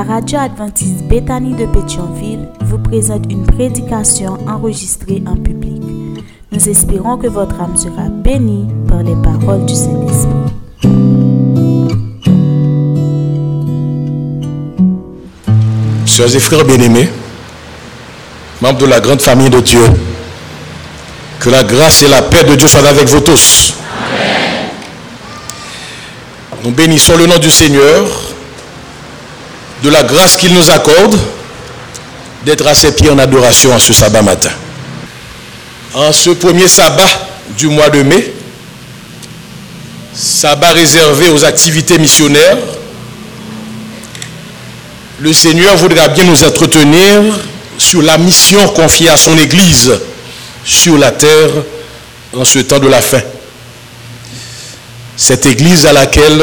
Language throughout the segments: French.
La radio adventiste Béthanie de Pétionville vous présente une prédication enregistrée en public. Nous espérons que votre âme sera bénie par les paroles du Saint-Esprit. Sœurs et frères bien-aimés, membres de la grande famille de Dieu, que la grâce et la paix de Dieu soient avec vous tous. Nous bénissons le nom du Seigneur, de la grâce qu'il nous accorde d'être à ses pieds en adoration en ce sabbat matin. En ce premier sabbat du mois de mai, sabbat réservé aux activités missionnaires, le Seigneur voudra bien nous entretenir sur la mission confiée à son Église sur la terre en ce temps de la fin. Cette Église à laquelle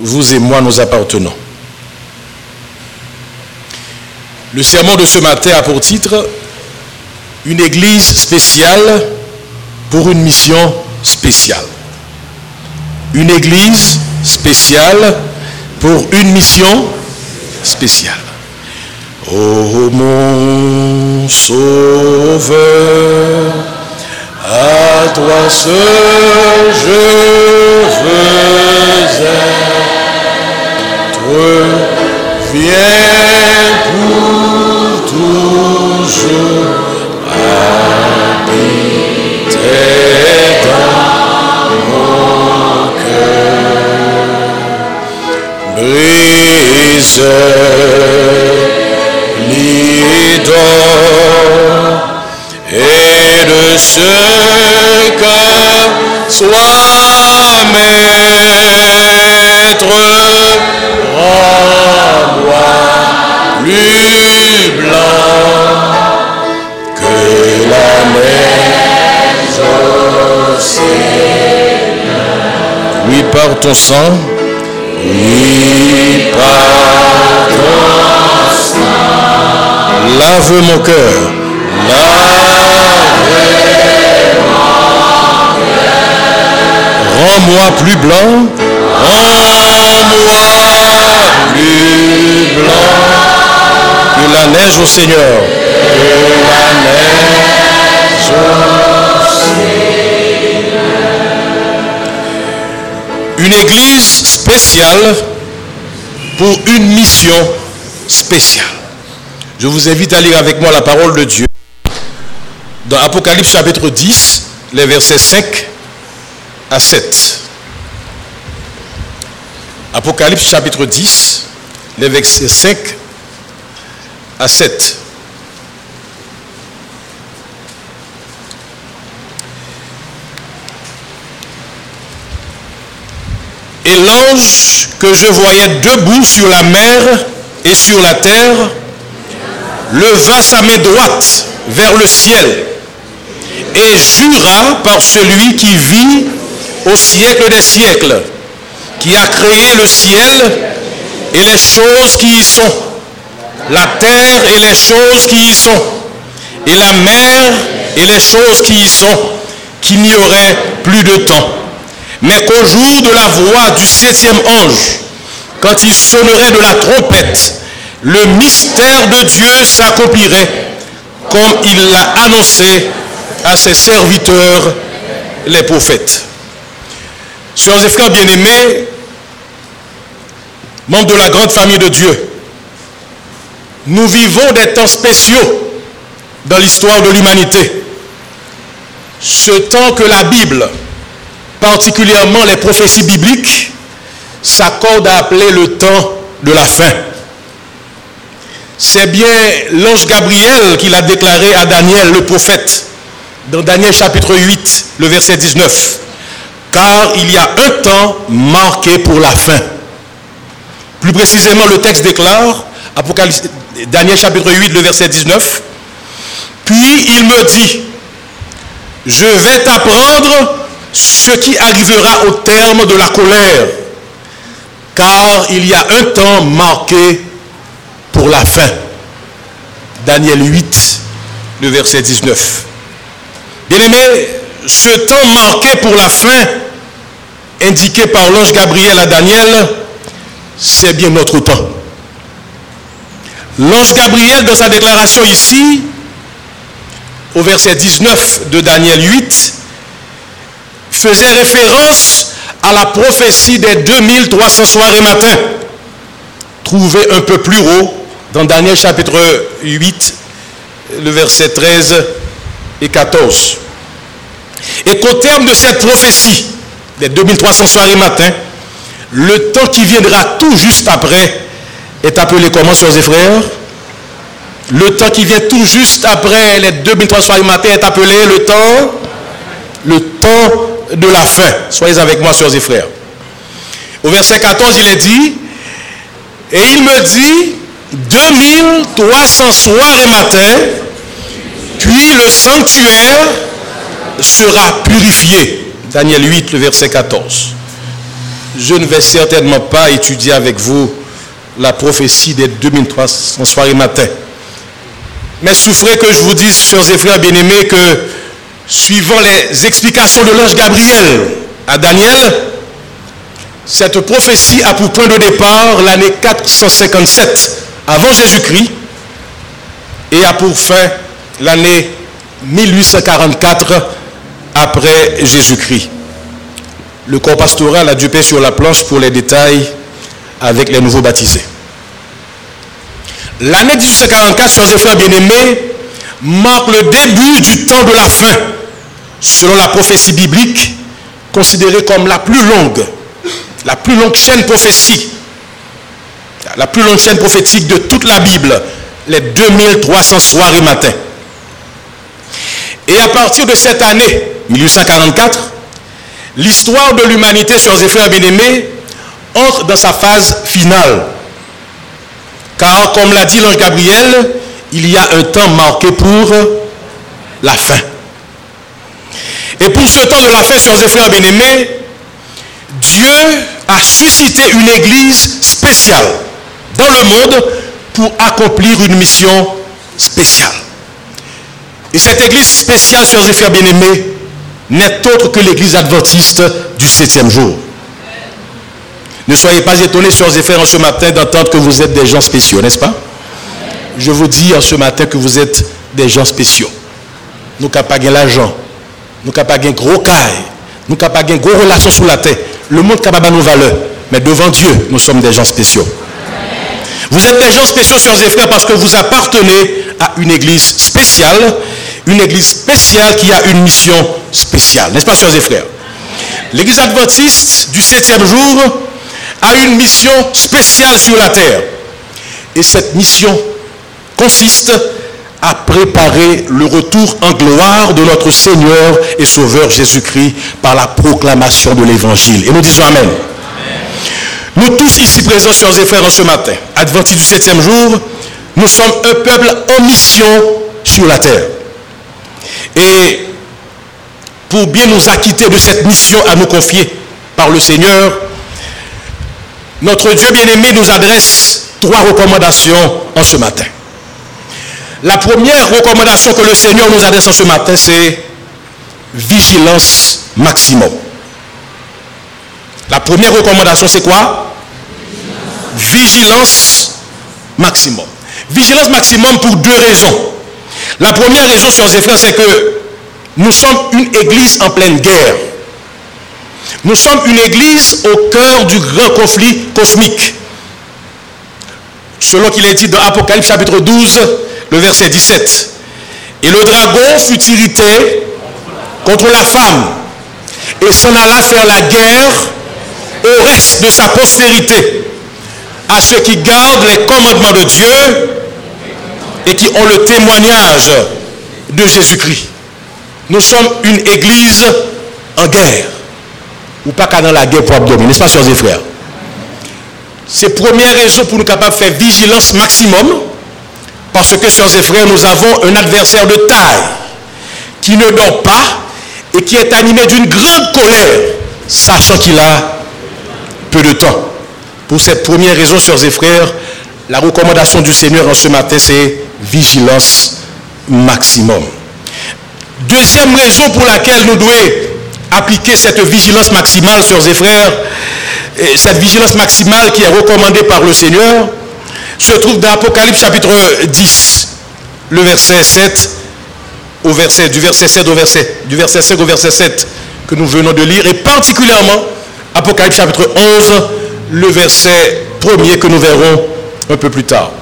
vous et moi nous appartenons. Le sermon de ce matin a pour titre Une Église spéciale pour une mission spéciale. Une Église spéciale pour une mission spéciale. Oh mon sauveur, à toi seul je veux être. Viens pour toujours habiter dans mon cœur. Brise l'idole et de ce que soit maître, rends-moi plus blanc que la neige au Oui, par ton sang, oui, par ton sang, lave mon cœur, Rends-moi plus blanc, rends-moi que la neige au Seigneur. Que la neige au Seigneur. Une église spéciale pour une mission spéciale. Je vous invite à lire avec moi la parole de Dieu dans Apocalypse chapitre 10, les versets 5 à 7. Apocalypse chapitre 10, les versets 5 à 7. Et l'ange que je voyais debout sur la mer et sur la terre leva sa main droite vers le ciel et jura par celui qui vit au siècle des siècles, qui a créé le ciel et les choses qui y sont, la terre et les choses qui y sont, et la mer et les choses qui y sont, qu'il n'y aurait plus de temps. Mais qu'au jour de la voix du septième ange, quand il sonnerait de la trompette, le mystère de Dieu s'accomplirait comme il l'a annoncé à ses serviteurs, les prophètes. Frères bien-aimés, membres de la grande famille de Dieu, nous vivons des temps spéciaux dans l'histoire de l'humanité. Ce temps que la Bible, particulièrement les prophéties bibliques, s'accordent à appeler le temps de la fin. C'est bien l'ange Gabriel qui l'a déclaré à Daniel, le prophète, dans Daniel chapitre 8, le verset 19. Car il y a un temps marqué pour la fin. Plus précisément, le texte déclare, Apocalypse, Daniel chapitre 8, le verset 19. Puis il me dit, je vais t'apprendre ce qui arrivera au terme de la colère, car il y a un temps marqué pour la fin. Daniel 8, le verset 19. Bien-aimé, ce temps marqué pour la fin, indiqué par l'ange Gabriel à Daniel, c'est bien notre temps. L'ange Gabriel, dans sa déclaration ici, au verset 19 de Daniel 8, faisait référence à la prophétie des 2300 soirs et matins, trouvée un peu plus haut dans Daniel chapitre 8, le verset 13 et 14. Et qu'au terme de cette prophétie, des 2300 soirs et matins, le temps qui viendra tout juste après est appelé comment, soeurs et frères? Le temps qui vient tout juste après les 2300 soirs et matins est appelé le temps, le temps de la fin. Soyez avec moi, soeurs et frères. Au verset 14, il est dit, et il me dit, 2300 soirs et matins, puis le sanctuaire sera purifié. Daniel 8, le verset 14. Je ne vais certainement pas étudier avec vous la prophétie des 2300 soirs et matins. Mais souffrez que je vous dise, chers et frères bien-aimés, que suivant les explications de l'ange Gabriel à Daniel, cette prophétie a pour point de départ l'année 457 avant Jésus-Christ et a pour fin l'année 1844 après Jésus-Christ. Le corps pastoral a paix sur la planche pour les détails avec les nouveaux baptisés. L'année 1844, chers et frères bien-aimés, marque le début du temps de la fin, selon la prophétie biblique, considérée comme la plus longue, la plus longue chaîne prophétique, la plus longue chaîne prophétique de toute la Bible, les 2300 soirs et matins. Et à partir de cette année, 1844, l'histoire de l'humanité, chers et frères bien-aimés, entre dans sa phase finale. Car, comme l'a dit l'ange Gabriel, il y a un temps marqué pour la fin. Et pour ce temps de la fin, chers et frères bien-aimés, Dieu a suscité une église spéciale dans le monde pour accomplir une mission spéciale. Et cette église spéciale, chers et frères bien-aimés, n'est autre que l'église adventiste du septième jour. Ne soyez pas étonnés, chers et frères, en ce matin d'entendre que vous êtes des gens spéciaux, n'est-ce pas? Je vous dis en ce matin que vous êtes des gens spéciaux. Nous n'avons pas l'argent, nous n'avons pas gros caille, nous n'avons pas gros relation sous la tête. Le monde n'a pas nos valeurs. Mais devant Dieu, nous sommes des gens spéciaux. Vous êtes des gens spéciaux, chers et frères, parce que vous appartenez à une église spéciale, une église spéciale qui a une mission spéciale. N'est-ce pas, chers et frères? L'église adventiste du septième jour a une mission spéciale sur la terre. Et cette mission consiste à préparer le retour en gloire de notre Seigneur et Sauveur Jésus-Christ par la proclamation de l'Évangile. Et nous disons Amen. Nous tous ici présents, chers et frères, en ce matin, adventistes du septième jour, nous sommes un peuple en mission sur la terre. Et pour bien nous acquitter de cette mission à nous confier par le Seigneur, notre Dieu bien-aimé nous adresse trois recommandations en ce matin. La première recommandation que le Seigneur nous adresse en ce matin, c'est vigilance maximum. La première recommandation, c'est quoi? Vigilance maximum. Vigilance maximum pour deux raisons. La première raison, chers frères, c'est que nous sommes une église en pleine guerre. Nous sommes une église au cœur du grand conflit cosmique. Selon qu'il est dit dans Apocalypse chapitre 12, le verset 17. Et le dragon fut irrité contre la femme et s'en alla faire la guerre au reste de sa postérité, à ceux qui gardent les commandements de Dieu et qui ont le témoignage de Jésus-Christ. Nous sommes une église en guerre. Ou pas qu'à dans la guerre pour abdominer, n'est-ce pas, chers et frères? C'est première raison pour nous capables de faire vigilance maximum. Parce que, chers et frères, nous avons un adversaire de taille qui ne dort pas et qui est animé d'une grande colère, sachant qu'il a peu de temps. Pour cette première raison, chers et frères, la recommandation du Seigneur en ce matin, c'est vigilance maximum. Deuxième raison pour laquelle nous devons appliquer cette vigilance maximale, sœurs et frères, cette vigilance maximale qui est recommandée par le Seigneur, se trouve dans Apocalypse chapitre 10, le verset 7 au verset, du verset 7 au verset, du verset 5 au verset 7 que nous venons de lire, et particulièrement Apocalypse chapitre 11, le verset premier que nous verrons un peu plus tard.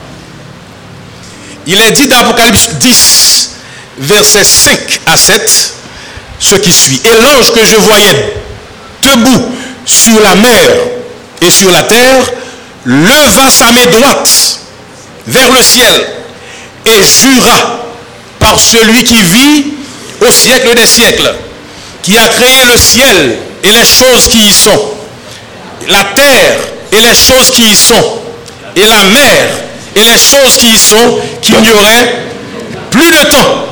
Il est dit dans Apocalypse 10, verset 5 à 7, ce qui suit. Et l'ange que je voyais debout sur la mer et sur la terre leva sa main droite vers le ciel et jura par celui qui vit au siècle des siècles, qui a créé le ciel et les choses qui y sont, la terre et les choses qui y sont, et la mer et les choses qui y sont, qu'il n'y aurait plus de temps,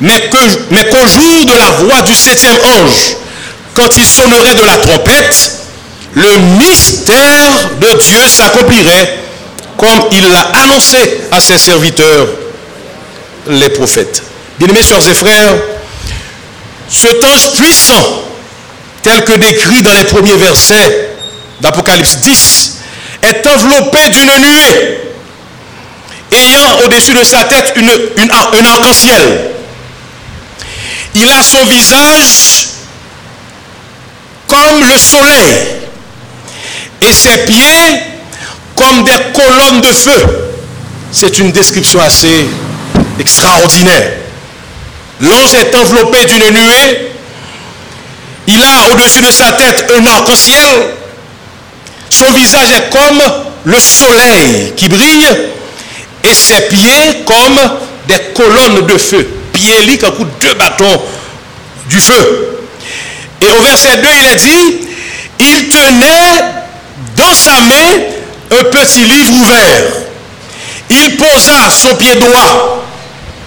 mais qu'au jour de la voix du septième ange, quand il sonnerait de la trompette, le mystère de Dieu s'accomplirait comme il l'a annoncé à ses serviteurs, les prophètes. Bien-aimés sœurs et frères, cet ange puissant, tel que décrit dans les premiers versets d'Apocalypse 10, est enveloppé d'une nuée, ayant au-dessus de sa tête une, une, un arc-en-ciel. Il a son visage comme le soleil et ses pieds comme des colonnes de feu. C'est une description assez extraordinaire. L'ange est enveloppé d'une nuée. Il a au-dessus de sa tête un arc-en-ciel. Son visage est comme le soleil qui brille et ses pieds comme des colonnes de feu. Pieds lit coup deux bâtons du feu. Et au verset 2, il est dit, il tenait dans sa main un petit livre ouvert. Il posa son pied droit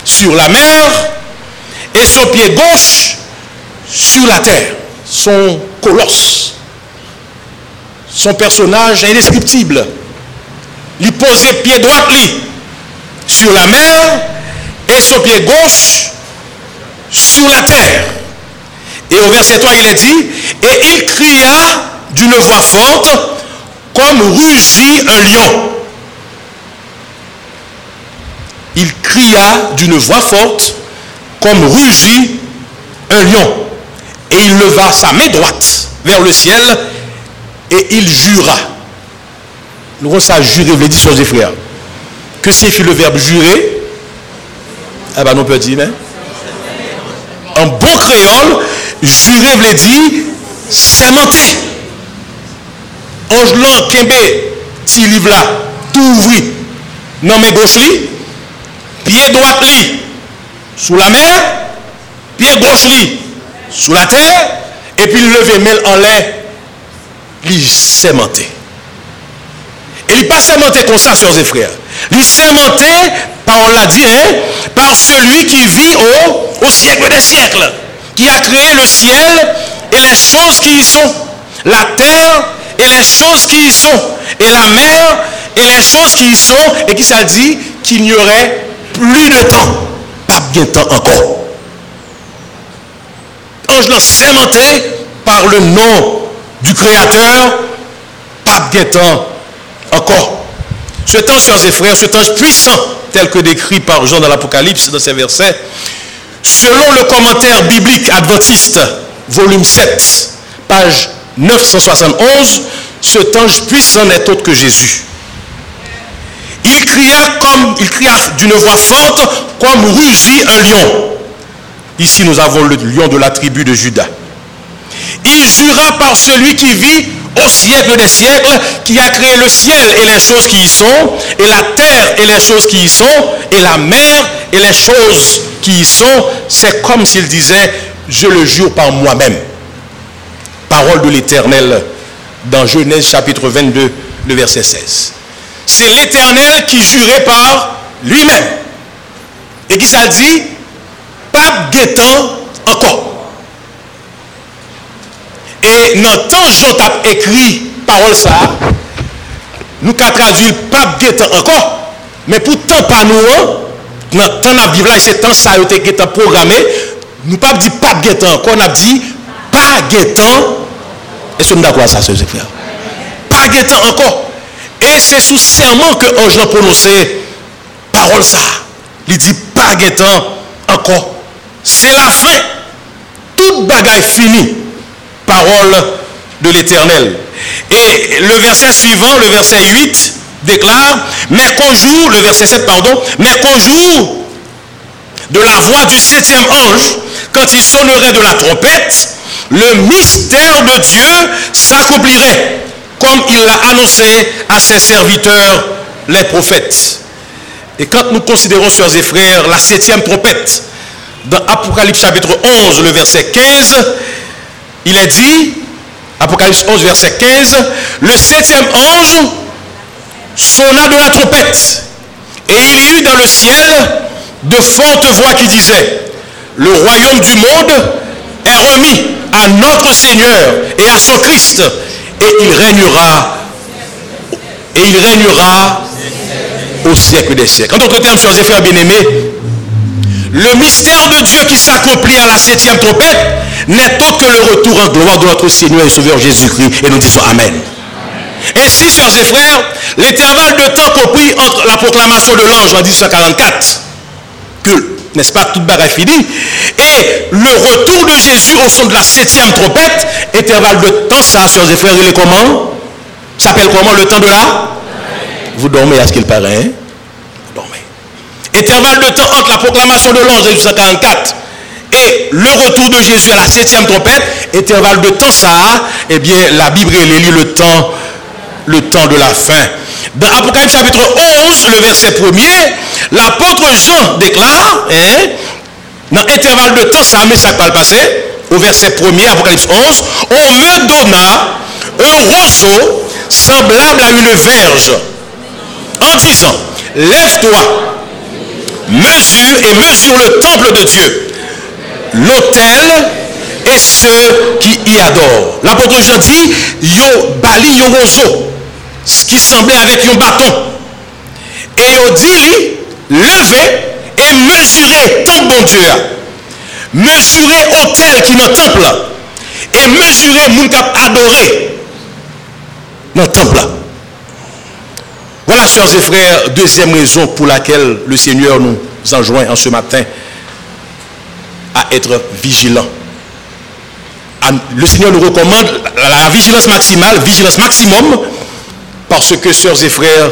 sur la mer et son pied gauche sur la terre. Son colosse, son personnage indescriptible. Il posait pied droit lui sur la mer et son pied gauche sur la terre. Et au verset 3, il est dit, et il cria d'une voix forte, comme rugit un lion. Il cria d'une voix forte, comme rugit un lion. Et il leva sa main droite vers le ciel et il jura. Nous ça jurer, vous dit, des frères. Que le verbe jurer Ah ben, on peut dire. En bon créole, jurer veut dire sémenter. Ange là, kembe, petit livre là, tout ouvri. Non mais gauche li, pied droit li, sous la mer, pied gauche sous la terre, et puis lever mail en l'air, li sémenté. Et il pas sémenté comme ça, sœurs et frères. Il par on l'a dit, par celui qui vit au, siècle des siècles, qui a créé le ciel et les choses qui y sont, la terre et les choses qui y sont, et la mer et les choses qui y sont, et qui ça dit qu'il n'y aurait plus de temps, pas bien de encore. Ange l'a sémenté par le nom du Créateur, pas bien encore. Ce temps, chers et frères, ce temps puissant, tel que décrit par Jean dans l'Apocalypse, dans ces versets, selon le commentaire biblique adventiste, volume 7, page 971, cet ange puissant n'est autre que Jésus. Il cria comme, il cria d'une voix forte, comme rugit un lion. Ici, nous avons le lion de la tribu de Judas. Il jura par celui qui vit au siècle des siècles, qui a créé le ciel et les choses qui y sont, et la terre et les choses qui y sont, et la mer et les choses qui y sont. C'est comme s'il disait, je le jure par moi-même. Parole de l'Éternel dans Genèse chapitre 22, le verset 16. C'est l'Éternel qui jurait par lui-même. Et qui s'est dit, pas guettant encore. E nan tan sot ap ekri parol sa, nou ka tradwil pap getan ankon, men pou tan pa nou an, nan tan ap viv la, se tan sa yo te getan programe, nou pap di pap getan ankon, ap di pa getan, e sou mda kwa sa se zekler, pa getan ankon, e se sou serman ke anj nan prononse parol sa, li di pa getan ankon, se la fin, tout bagay fini, Parole de l'éternel. Et le verset suivant, le verset 8, déclare, mais qu'au le verset 7, pardon, mais qu'au jour de la voix du septième ange, quand il sonnerait de la trompette, le mystère de Dieu s'accomplirait, comme il l'a annoncé à ses serviteurs, les prophètes. Et quand nous considérons, sœurs et frères, la septième trompette, dans Apocalypse chapitre 11, le verset 15, il est dit, Apocalypse 11, verset 15, le septième ange sonna de la trompette, et il y eut dans le ciel de fortes voix qui disaient, le royaume du monde est remis à notre Seigneur et à son Christ, et il régnera, et il régnera au siècle des siècles. En d'autres termes, chers frères bien-aimés, le mystère de Dieu qui s'accomplit à la septième trompette n'est autre que le retour en gloire de notre Seigneur et Sauveur Jésus-Christ. Et nous disons Amen. Ainsi, chers et frères, l'intervalle de temps compris entre la proclamation de l'ange en 1844, que, n'est-ce pas, toute bagaille finie, et le retour de Jésus au son de la septième trompette, intervalle de temps, ça, chers et frères, il est comment? S'appelle comment le temps de là Vous dormez à ce qu'il paraît, hein? Intervalle de temps entre la proclamation de l'ange en 1844 et le retour de Jésus à la septième trompette, intervalle de temps ça, eh bien, la Bible est le temps le temps de la fin. Dans Apocalypse chapitre 11, le verset 1er, l'apôtre Jean déclare, hein, dans l'intervalle de temps, ça, mais ça pas le passé, au verset 1er, Apocalypse 11, on me donna un roseau semblable à une verge, en disant, lève-toi, mesure et mesure le temple de Dieu, l'autel et ceux qui y adorent. L'apôtre Jean dit, yo bali yo roseau ce qui semblait avec un bâton. Et il dit, lever et mesurer tant bon Dieu. Mesurer hôtel qui dans le temple. Et mesurer mon cap adoré dans le temple. Voilà, chers et frères, deuxième raison pour laquelle le Seigneur nous enjoint en ce matin à être vigilants. Le Seigneur nous recommande la vigilance maximale, vigilance maximum, parce que, sœurs et frères,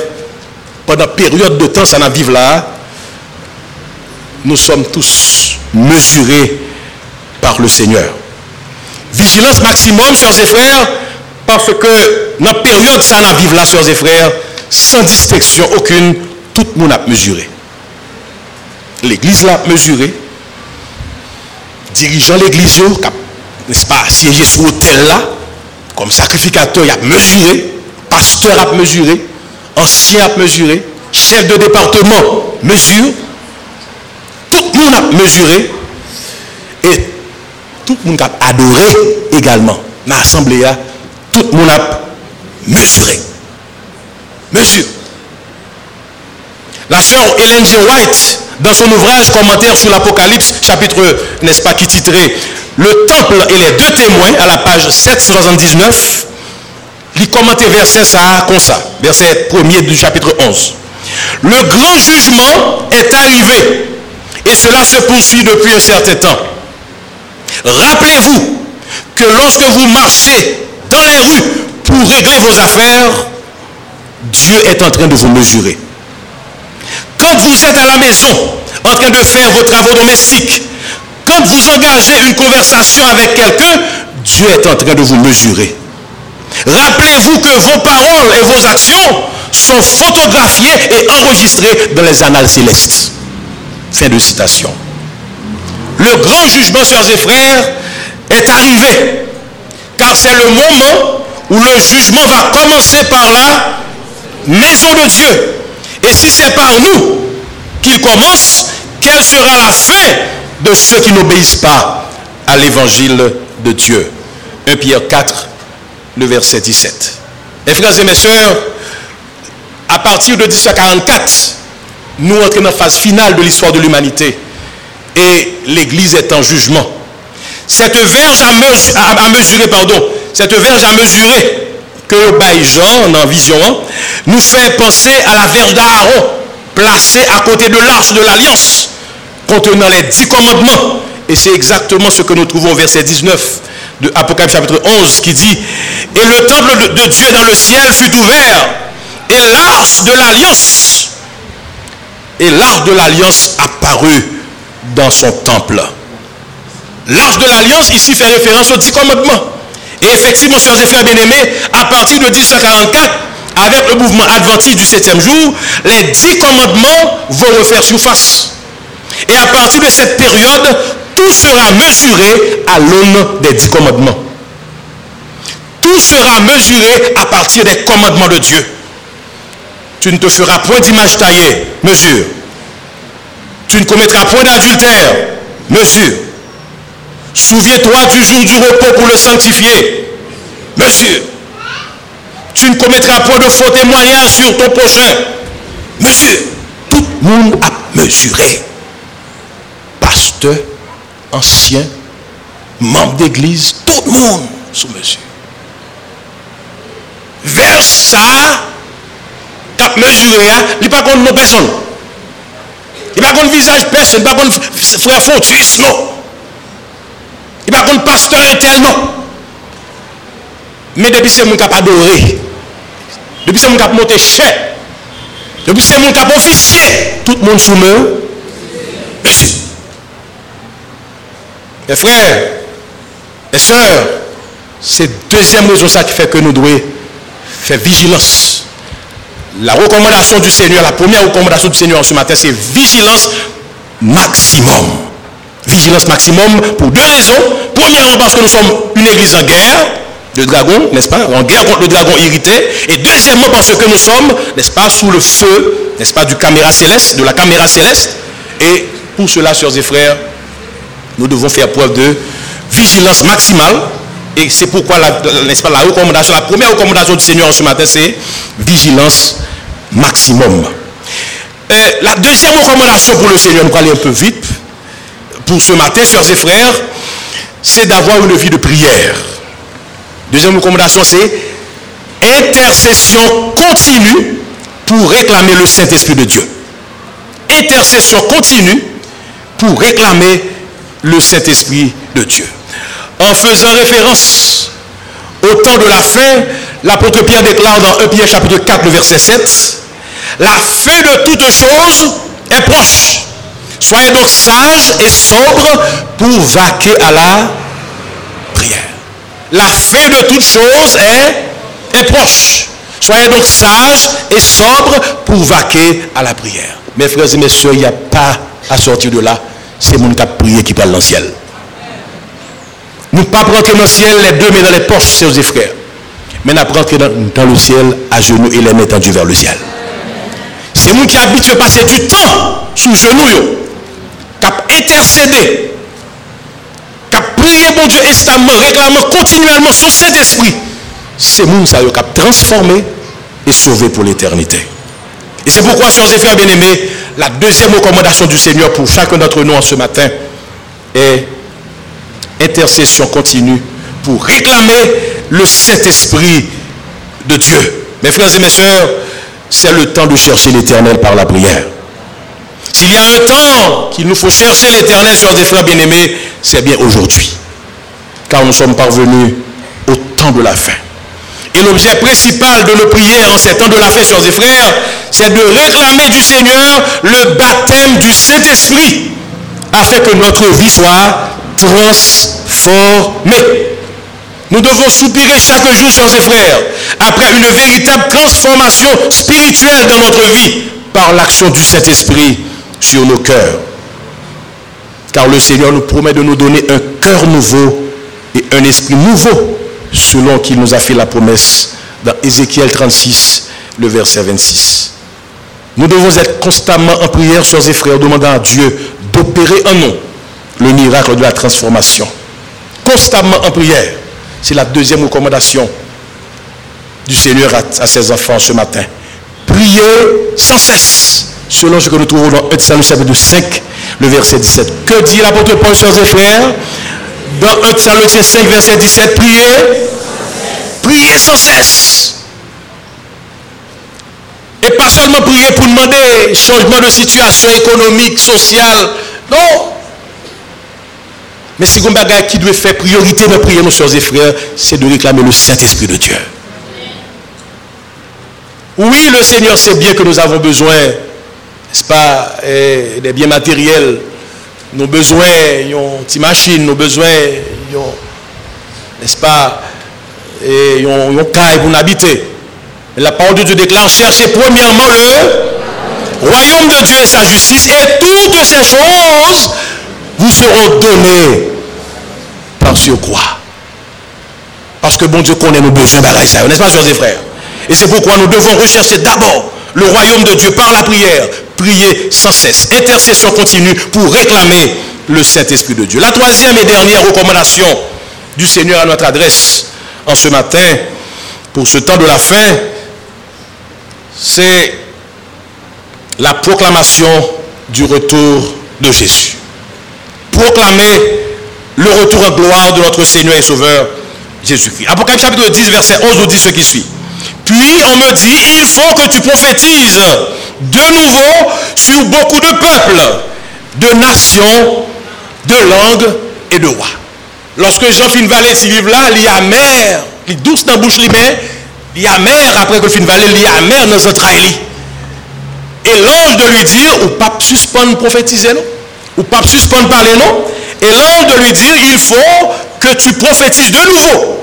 pendant période de temps, ça n'a vivre là, nous sommes tous mesurés par le Seigneur. Vigilance maximum, sœurs et frères, parce que dans période ça n'a vivre là, sœurs et frères, sans distinction aucune, tout le monde a mesuré. L'église l'a mesuré. Dirigeant l'église, n'est-ce pas, siéger sur l'hôtel là, comme sacrificateur, il a mesuré pasteur a mesuré, ancien a mesuré, chef de département mesure, tout le monde a mesuré et tout le monde a adoré également. Dans l'assemblée, tout le monde a mesuré. Mesure. La sœur Hélène G. White, dans son ouvrage commentaire sur l'Apocalypse, chapitre, n'est-ce pas, qui titrait Le temple et les deux témoins, à la page 779, il commente verset ça comme ça, verset 1er du chapitre 11. Le grand jugement est arrivé et cela se poursuit depuis un certain temps. Rappelez-vous que lorsque vous marchez dans les rues pour régler vos affaires, Dieu est en train de vous mesurer. Quand vous êtes à la maison en train de faire vos travaux domestiques, quand vous engagez une conversation avec quelqu'un, Dieu est en train de vous mesurer. Rappelez-vous que vos paroles et vos actions sont photographiées et enregistrées dans les annales célestes. Fin de citation. Le grand jugement, sœurs et frères, est arrivé. Car c'est le moment où le jugement va commencer par la maison de Dieu. Et si c'est par nous qu'il commence, quelle sera la fin de ceux qui n'obéissent pas à l'évangile de Dieu? 1 Pierre 4, le verset 17. Mes frères et mes sœurs, à partir de 1844, nous entrons dans la phase finale de l'histoire de l'humanité et l'Église est en jugement. Cette verge à, mesurer, pardon, cette verge à mesurer que Jean, en vision, nous fait penser à la verge d'Aaron, placée à côté de l'arche de l'alliance, contenant les dix commandements. Et c'est exactement ce que nous trouvons au verset 19 de Apocalypse chapitre 11 qui dit, et le temple de Dieu dans le ciel fut ouvert, et l'arche de l'alliance, et l'arche de l'alliance apparut dans son temple. L'arche de l'alliance ici fait référence aux dix commandements. Et effectivement, chers et frères bien-aimés, à partir de 1044, avec le mouvement adventiste du septième jour, les dix commandements vont refaire surface. Et à partir de cette période, tout sera mesuré à l'aune des dix commandements. Tout sera mesuré à partir des commandements de Dieu. Tu ne te feras point d'image taillée, mesure. Tu ne commettras point d'adultère, mesure. Souviens-toi du jour du repos pour le sanctifier. Monsieur, tu ne commettras point de faux témoignages sur ton prochain. Monsieur, tout le monde a mesuré. Pasteur, ancien, membre d'église, tout le monde sous mesure. Vers ça, quand mesuré, il n'y a pas de nos personnes. Il n'y a pas de visage personne, il n'y a pas de frère Fontus, non. Il n'y a pas de pasteur tel, non. Mais depuis c'est mon cap adoré. Depuis c'est mon cap monté cher. Depuis c'est mon cap officier. Tout le monde Monsieur. Mes frères, mes soeurs, c'est deuxième raison ça qui fait que nous devons faire vigilance. La recommandation du Seigneur, la première recommandation du Seigneur ce matin, c'est vigilance maximum. Vigilance maximum pour deux raisons. Premièrement, parce que nous sommes une église en guerre, de dragon, n'est-ce pas? En guerre contre le dragon irrité. Et deuxièmement, parce que nous sommes, n'est-ce pas, sous le feu, n'est-ce pas, du caméra céleste, de la caméra céleste. Et pour cela, sœurs et frères, nous devons faire preuve de vigilance maximale. Et c'est pourquoi, n'est-ce pas, la recommandation, la première recommandation du Seigneur ce matin, c'est vigilance maximum. la deuxième recommandation pour le Seigneur, nous allons aller un peu vite, pour ce matin, sœurs et frères, c'est d'avoir une vie de prière. Deuxième recommandation, c'est intercession continue pour réclamer le Saint-Esprit de Dieu. Intercession continue pour réclamer le Saint-Esprit de Dieu. En faisant référence au temps de la fin, l'apôtre Pierre déclare dans 1 Pierre chapitre 4, le verset 7, la fin de toutes choses est proche. Soyez donc sages et sobres pour vaquer à la prière. La fin de toutes choses est, proche. Soyez donc sages et sobres pour vaquer à la prière. Mes frères et mes soeurs, il n'y a pas à sortir de là. C'est mon cap prier qui parle dans le ciel. Nous ne pas rentrer dans le ciel les deux mains dans les poches, sœurs et frères. Mais nous rentrer dans, le ciel à genoux et les mains tendues vers le ciel. C'est nous qui habituent à passer du temps sous genoux, qui a intercédé, qui a prié mon Dieu instamment, réclamant continuellement son Saint-Esprit. C'est nous qui a transformé et sauvé pour l'éternité. Et c'est pourquoi, chers et frères bien-aimés, la deuxième recommandation du Seigneur pour chacun d'entre nous en ce matin est intercession continue pour réclamer le Saint-Esprit de Dieu. Mes frères et mes sœurs, c'est le temps de chercher l'éternel par la prière. S'il y a un temps qu'il nous faut chercher l'éternel, sur des frères bien-aimés, c'est bien aujourd'hui. Car nous sommes parvenus au temps de la fin. Et l'objet principal de nos prières en ces temps de la fin, sur des frères, c'est de réclamer du Seigneur le baptême du Saint-Esprit, afin que notre vie soit transformée. Nous devons soupirer chaque jour, chers et frères, après une véritable transformation spirituelle dans notre vie par l'action du Saint-Esprit sur nos cœurs. Car le Seigneur nous promet de nous donner un cœur nouveau et un esprit nouveau, selon qu'il nous a fait la promesse dans Ézéchiel 36, le verset 26. Nous devons être constamment en prière, chers et frères, demandant à Dieu d'opérer en nous le miracle de la transformation. Constamment en prière. C'est la deuxième recommandation du Seigneur à, ses enfants ce matin. Priez sans cesse, selon ce que nous trouvons dans 1 chapitre 5, le verset 17. Que dit l'apôtre Paul, chers et frères Dans 1 Samuel 5, verset 17, priez, prier sans cesse. Et pas seulement prier pour demander changement de situation économique, sociale. Non. Mais vous avez qui doit faire priorité de prier, nos soeurs et frères, c'est de réclamer le Saint-Esprit de Dieu. Oui, le Seigneur sait bien que nous avons besoin, n'est-ce pas, eh, des biens matériels. Nos besoins, ont des machines, nos besoins, n'est-ce pas, et ils ont caille pour habiter. La parole de Dieu déclare, cherchez premièrement le royaume de Dieu et sa justice, et toutes ces choses vous seront données par surcroît. Parce que bon Dieu connaît nos besoins, n'est-ce pas, chers et frères? Et c'est pourquoi nous devons rechercher d'abord le royaume de Dieu par la prière, prier sans cesse, intercession continue pour réclamer le Saint-Esprit de Dieu. La troisième et dernière recommandation du Seigneur à notre adresse en ce matin, pour ce temps de la fin, c'est la proclamation du retour de Jésus. Proclamer le retour en gloire de notre Seigneur et Sauveur Jésus-Christ. Apocalypse chapitre 10, verset 11 nous dit ce qui suit. Puis on me dit, il faut que tu prophétises de nouveau sur beaucoup de peuples, de nations, de langues et de rois. Lorsque Jean fin valer ce livre-là, il y a mer, il douce dans la bouche, il y a mer après que fin valer, il y a mer dans entrailles. Et l'ange de lui dire, ou pas suspendre prophétiser, non? Ou pas suspendre parler, non? Et l'ange de lui dire, il faut que tu prophétises de nouveau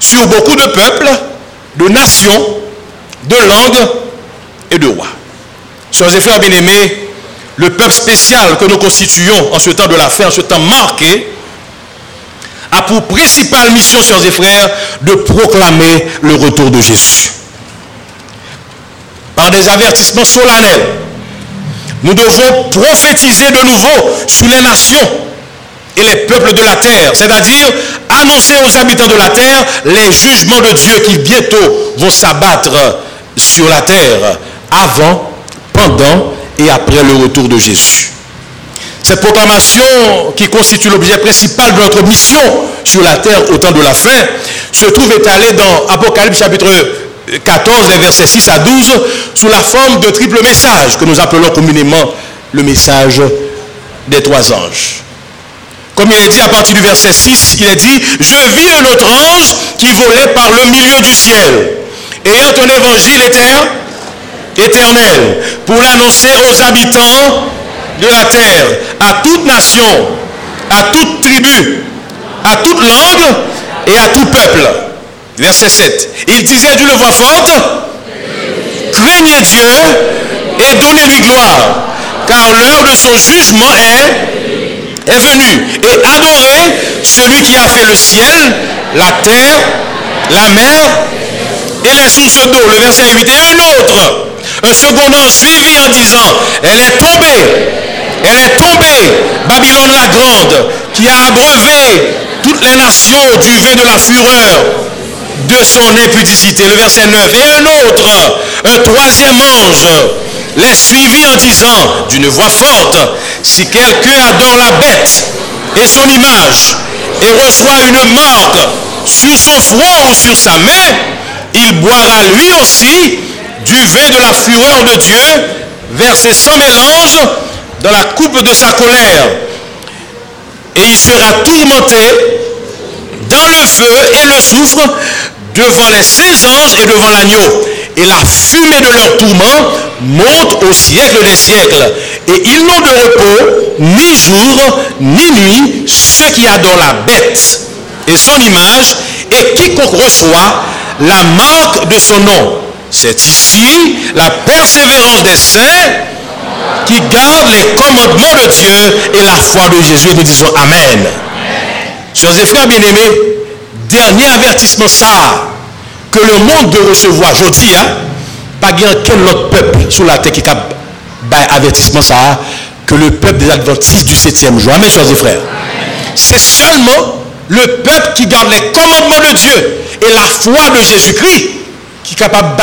sur beaucoup de peuples, de nations, de langues et de rois. Chers et frères bien-aimés, le peuple spécial que nous constituons en ce temps de la fin, en ce temps marqué, a pour principale mission, chers et frères, de proclamer le retour de Jésus. Par des avertissements solennels, nous devons prophétiser de nouveau sur les nations et les peuples de la terre, c'est-à-dire annoncer aux habitants de la terre les jugements de Dieu qui bientôt vont s'abattre sur la terre avant, pendant et après le retour de Jésus. Cette proclamation, qui constitue l'objet principal de notre mission sur la terre au temps de la fin, se trouve étalée dans Apocalypse chapitre 14, versets 6 à 12, sous la forme de triple message que nous appelons communément le message des trois anges. Comme il est dit à partir du verset 6, il est dit, je vis un autre ange qui volait par le milieu du ciel, ayant un évangile éternel, pour l'annoncer aux habitants de la terre, à toute nation, à toute tribu, à toute langue et à tout peuple. Verset 7. Il disait d'une voix forte, craignez Dieu et donnez-lui gloire, car l'heure de son jugement est, est venue. Et adorez celui qui a fait le ciel, la terre, la mer et les sources d'eau. Le verset 8. Et un autre, un second ange suivi en disant, elle est tombée elle est tombée, Babylone la grande, qui a abreuvé toutes les nations du vin de la fureur de son impudicité. Le verset 9. Et un autre, un troisième ange, les suivit en disant d'une voix forte, si quelqu'un adore la bête et son image et reçoit une marque sur son front ou sur sa main, il boira lui aussi du vin de la fureur de Dieu, versé sans mélange dans la coupe de sa colère. Et il sera tourmenté dans le feu et le soufre devant les saints anges et devant l'agneau. Et la fumée de leur tourment monte au siècle des siècles. Et ils n'ont de repos ni jour ni nuit ceux qui adorent la bête et son image et quiconque reçoit la marque de son nom. C'est ici la persévérance des saints qui garde les commandements de Dieu et la foi de Jésus. Nous disons Amen. Chers et frères bien-aimés, dernier avertissement ça que le monde doit recevoir aujourd'hui, hein, pas bien quel autre peuple sur la terre qui a avertissement ça que le peuple des adventistes du septième jour. Amen, chers et frères. C'est seulement le peuple qui garde les commandements de Dieu et la foi de Jésus-Christ qui est capable de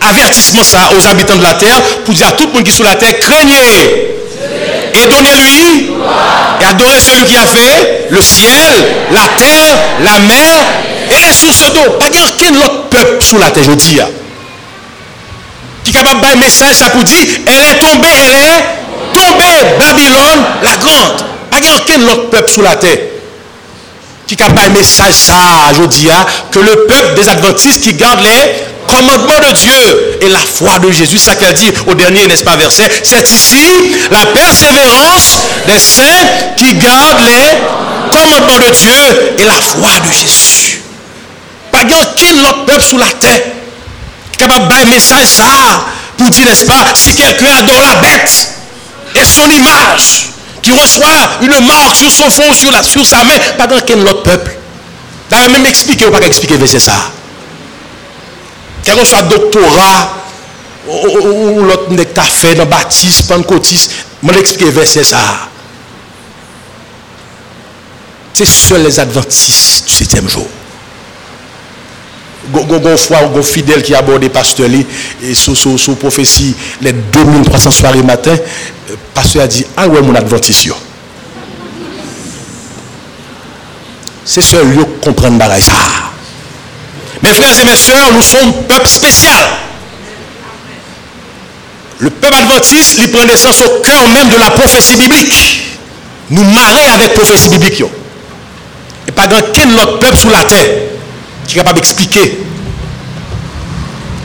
avertissement ça aux habitants de la terre pour dire à tout le monde qui est sur la terre, craignez et donnez-lui et adorez celui qui a fait le ciel, la terre, la mer elle est source d'eau. Pas quel autre peuple sous la terre, je dis. Qui est capable de message, ça pour dire, elle est tombée, elle est tombée, Babylone la grande. Pas quel autre peuple sous la terre qui a un message ça, je dis, que le peuple des adventistes qui garde les commandements de Dieu et la foi de Jésus, ça qu'elle dit au dernier, n'est-ce pas, verset, c'est ici la persévérance des saints qui gardent les commandements de Dieu et la foi de Jésus. Pas aucun autre peuple sous la terre capable un message ça pour dire, n'est-ce pas, si quelqu'un adore la bête et son image, qui reçoit une marque sur son front, sur, la, sur sa main, pas dans quel autre peuple. D'ailleurs, même expliquer ou pas expliquer, c'est ça. Quel que soit doctorat, ou, l'autre qu'à fait dans baptiste, pentecôtiste, je vais expliquer verset ça. C'est seuls les adventistes du septième jour. Gon gon fidèle qui aborde pasteur et sous, prophétie les 2300 soirées matin, euh, pasteur a dit Ah ouais, mon adventiste. C'est seul lieu comprendre ça. Mes frères et mes soeurs, nous sommes un peuple spécial. Le peuple adventiste, il prend naissance au cœur même de la prophétie biblique. Nous marrer avec prophétie biblique. Et pas dans quel autre peuple sous la terre? Qui est capable d'expliquer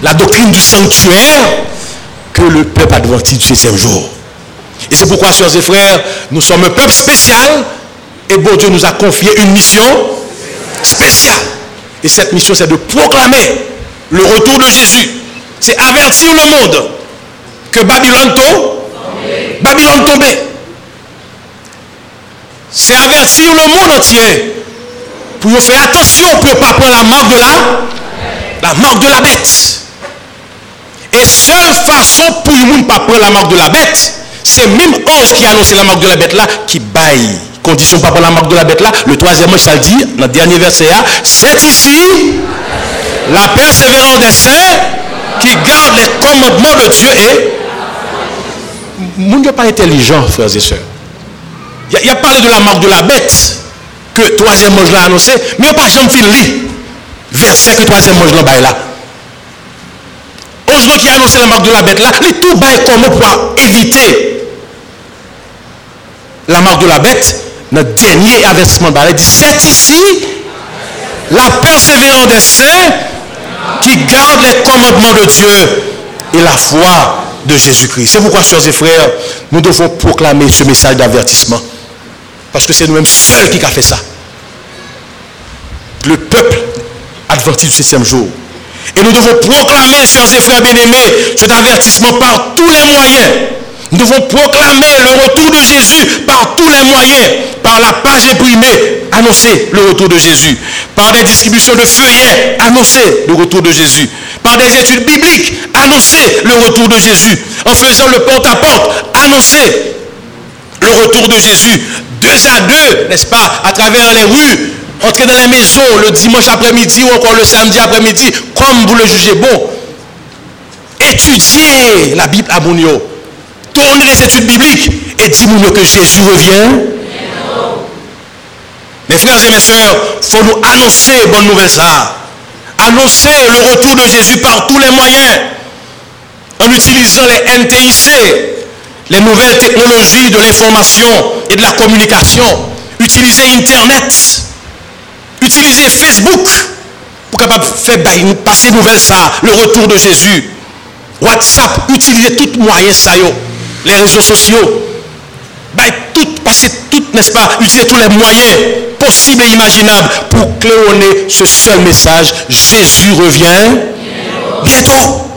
la doctrine du sanctuaire que le peuple adventiste du septième jour. Et c'est pourquoi, chers et frères, nous sommes un peuple spécial et bon Dieu nous a confié une mission spéciale. Et cette mission, c'est de proclamer le retour de Jésus. C'est avertir le monde que Babylone tombe. Babylone tombée. C'est avertir le monde entier pour faire attention pour ne pas prendre la marque de la, la marque de la bête. Et seule façon pour ne pas prendre la marque de la bête, c'est même ange qui a la marque de la bête là, qui baille. Condition pas prendre la marque de la bête là. Le troisième ange, ça dit, dans le dernier verset, c'est ici la persévérance des saints qui gardent les commandements de Dieu et. Mon n'est pas intelligent, frères et sœurs. Il a parlé de la marque de la bête que troisième ange l'a annoncé, mais pas jamais lire verset que troisième ange l'a là. Ange qui a annoncé la marque de la bête là, il tout bail comment pour éviter la marque de la bête. Notre dernier avertissement, il dit c'est ici la persévérance des saints qui gardent les commandements de Dieu et la foi de Jésus-Christ. C'est pourquoi, chers et frères, nous devons proclamer ce message d'avertissement. Parce que c'est nous-mêmes seuls qui a fait ça. Le peuple adverti du septième jour. Et nous devons proclamer, chers et frères bien-aimés, cet avertissement par tous les moyens. Nous devons proclamer le retour de Jésus par tous les moyens, par la page imprimée, annoncer le retour de Jésus, par des distributions de feuillets, annoncer le retour de Jésus, par des études bibliques, annoncer le retour de Jésus, en faisant le porte-à-porte, annoncer le retour de Jésus, deux à deux, n'est-ce pas, à travers les rues, entrer dans la maison le dimanche après-midi ou encore le samedi après-midi, comme vous le jugez bon. Étudiez la Bible à Mounio. Tournez les études bibliques et dites-nous que Jésus revient. Mes frères et mes soeurs, il faut nous annoncer bonne nouvelle ça. Annoncer le retour de Jésus par tous les moyens. En utilisant les NTIC, les nouvelles technologies de l'information et de la communication. Utiliser Internet Utilisez Facebook pour capable faire passer nouvelle ça, le retour de Jésus. WhatsApp, utilisez tous les moyens ça, les réseaux sociaux. tout, passer tout, n'est-ce pas, utilisez tous les moyens possibles et imaginables pour cléonner ce seul message. Jésus revient bientôt.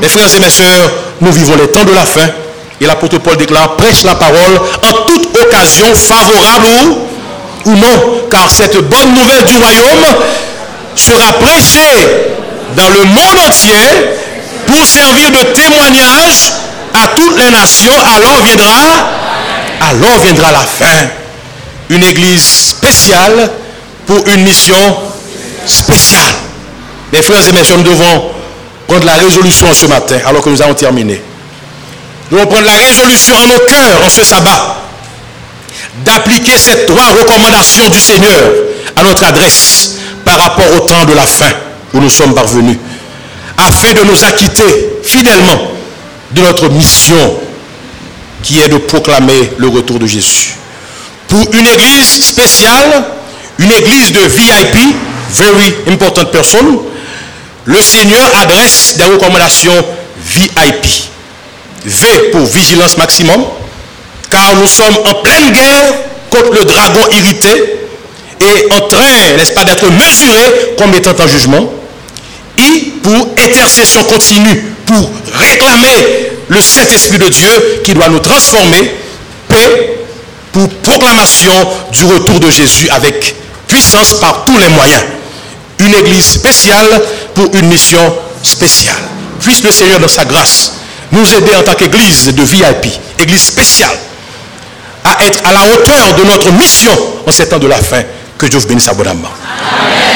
Mes frères et mes soeurs, nous vivons les temps de la fin. Et l'apôtre Paul déclare, prêche la parole en toute occasion favorable ou, non, car cette bonne nouvelle du royaume sera prêchée dans le monde entier pour servir de témoignage à toutes les nations. Alors viendra, alors viendra la fin. Une église spéciale pour une mission spéciale. Mes frères et mes soeurs, nous devons prendre la résolution ce matin, alors que nous avons terminé. Nous allons prendre la résolution en nos cœurs en ce sabbat d'appliquer ces trois recommandations du Seigneur à notre adresse par rapport au temps de la fin où nous sommes parvenus, afin de nous acquitter fidèlement de notre mission qui est de proclamer le retour de Jésus. Pour une église spéciale, une église de VIP, very important person, le Seigneur adresse des recommandations VIP. V pour vigilance maximum, car nous sommes en pleine guerre contre le dragon irrité et en train, n'est-ce pas, d'être mesuré comme étant en jugement. I pour intercession continue, pour réclamer le Saint-Esprit de Dieu qui doit nous transformer. P pour proclamation du retour de Jésus avec puissance par tous les moyens. Une église spéciale pour une mission spéciale. Puisse le Seigneur dans sa grâce nous aider en tant qu'église de VIP, église spéciale, à être à la hauteur de notre mission en ces temps de la fin. Que Dieu vous bénisse abondamment. Amen.